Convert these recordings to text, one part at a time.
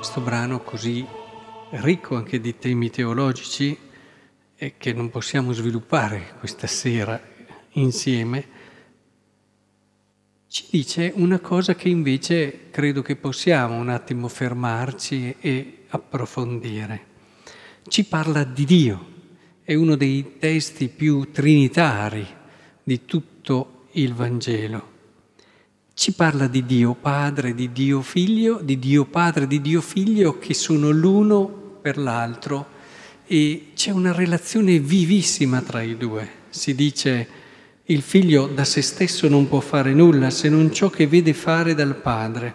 questo brano così ricco anche di temi teologici e che non possiamo sviluppare questa sera insieme, ci dice una cosa che invece credo che possiamo un attimo fermarci e approfondire. Ci parla di Dio, è uno dei testi più trinitari di tutto il Vangelo. Ci parla di Dio Padre, di Dio Figlio, di Dio Padre, di Dio Figlio che sono l'uno per l'altro e c'è una relazione vivissima tra i due. Si dice il figlio da se stesso non può fare nulla se non ciò che vede fare dal padre.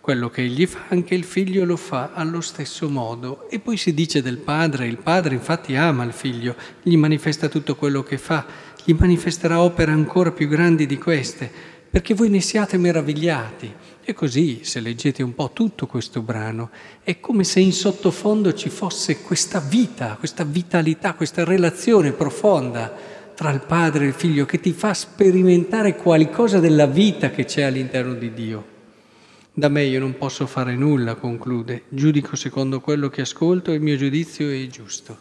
Quello che egli fa, anche il figlio lo fa allo stesso modo. E poi si dice del padre, il padre infatti ama il figlio, gli manifesta tutto quello che fa, gli manifesterà opere ancora più grandi di queste perché voi ne siate meravigliati. E così, se leggete un po' tutto questo brano, è come se in sottofondo ci fosse questa vita, questa vitalità, questa relazione profonda tra il padre e il figlio che ti fa sperimentare qualcosa della vita che c'è all'interno di Dio. Da me io non posso fare nulla, conclude, giudico secondo quello che ascolto e il mio giudizio è giusto.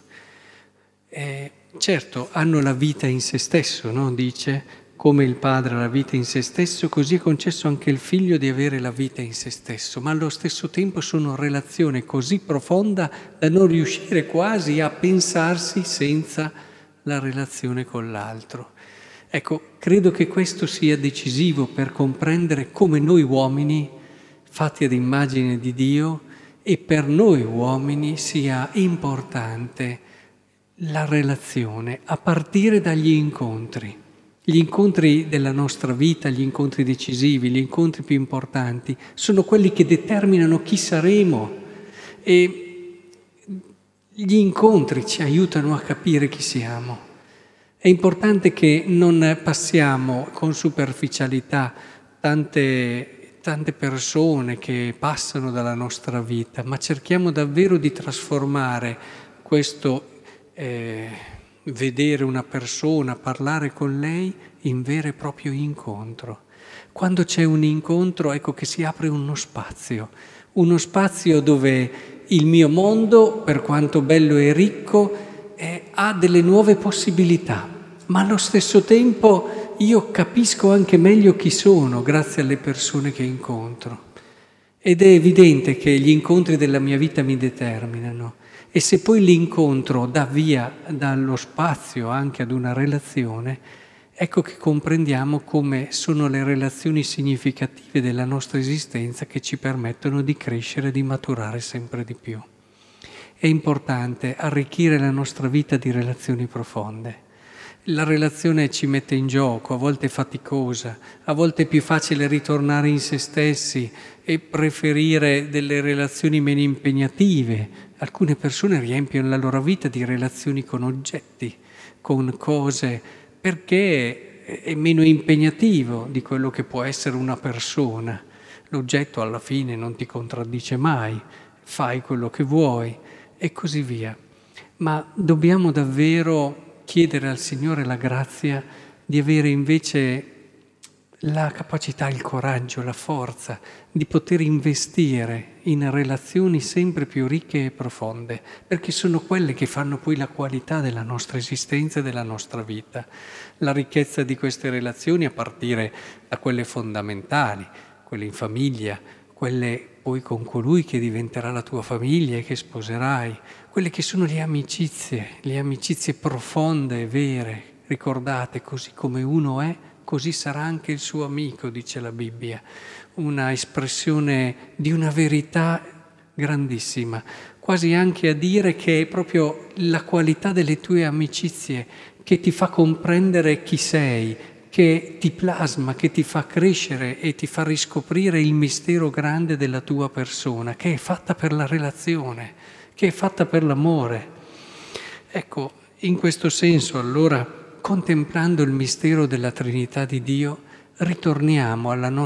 Eh, certo, hanno la vita in se stesso, no? dice, come il Padre ha la vita in se stesso, così è concesso anche il Figlio di avere la vita in se stesso, ma allo stesso tempo sono relazione così profonda da non riuscire quasi a pensarsi senza la relazione con l'altro. Ecco, credo che questo sia decisivo per comprendere come noi uomini, fatti ad immagine di Dio, e per noi uomini sia importante la relazione a partire dagli incontri. Gli incontri della nostra vita, gli incontri decisivi, gli incontri più importanti, sono quelli che determinano chi saremo e gli incontri ci aiutano a capire chi siamo. È importante che non passiamo con superficialità tante, tante persone che passano dalla nostra vita, ma cerchiamo davvero di trasformare questo... Eh, vedere una persona, parlare con lei in vero e proprio incontro. Quando c'è un incontro, ecco che si apre uno spazio, uno spazio dove il mio mondo, per quanto bello e ricco, è, ha delle nuove possibilità, ma allo stesso tempo io capisco anche meglio chi sono grazie alle persone che incontro. Ed è evidente che gli incontri della mia vita mi determinano e se poi l'incontro dà via dallo spazio anche ad una relazione, ecco che comprendiamo come sono le relazioni significative della nostra esistenza che ci permettono di crescere e di maturare sempre di più. È importante arricchire la nostra vita di relazioni profonde. La relazione ci mette in gioco, a volte faticosa, a volte è più facile ritornare in se stessi e preferire delle relazioni meno impegnative, Alcune persone riempiono la loro vita di relazioni con oggetti, con cose, perché è meno impegnativo di quello che può essere una persona. L'oggetto alla fine non ti contraddice mai, fai quello che vuoi e così via. Ma dobbiamo davvero chiedere al Signore la grazia di avere invece la capacità, il coraggio, la forza di poter investire in relazioni sempre più ricche e profonde, perché sono quelle che fanno poi la qualità della nostra esistenza e della nostra vita. La ricchezza di queste relazioni a partire da quelle fondamentali, quelle in famiglia, quelle poi con colui che diventerà la tua famiglia e che sposerai, quelle che sono le amicizie, le amicizie profonde e vere, ricordate così come uno è così sarà anche il suo amico, dice la Bibbia, una espressione di una verità grandissima, quasi anche a dire che è proprio la qualità delle tue amicizie che ti fa comprendere chi sei, che ti plasma, che ti fa crescere e ti fa riscoprire il mistero grande della tua persona, che è fatta per la relazione, che è fatta per l'amore. Ecco, in questo senso allora contemplando il mistero della Trinità di Dio, ritorniamo alla nostra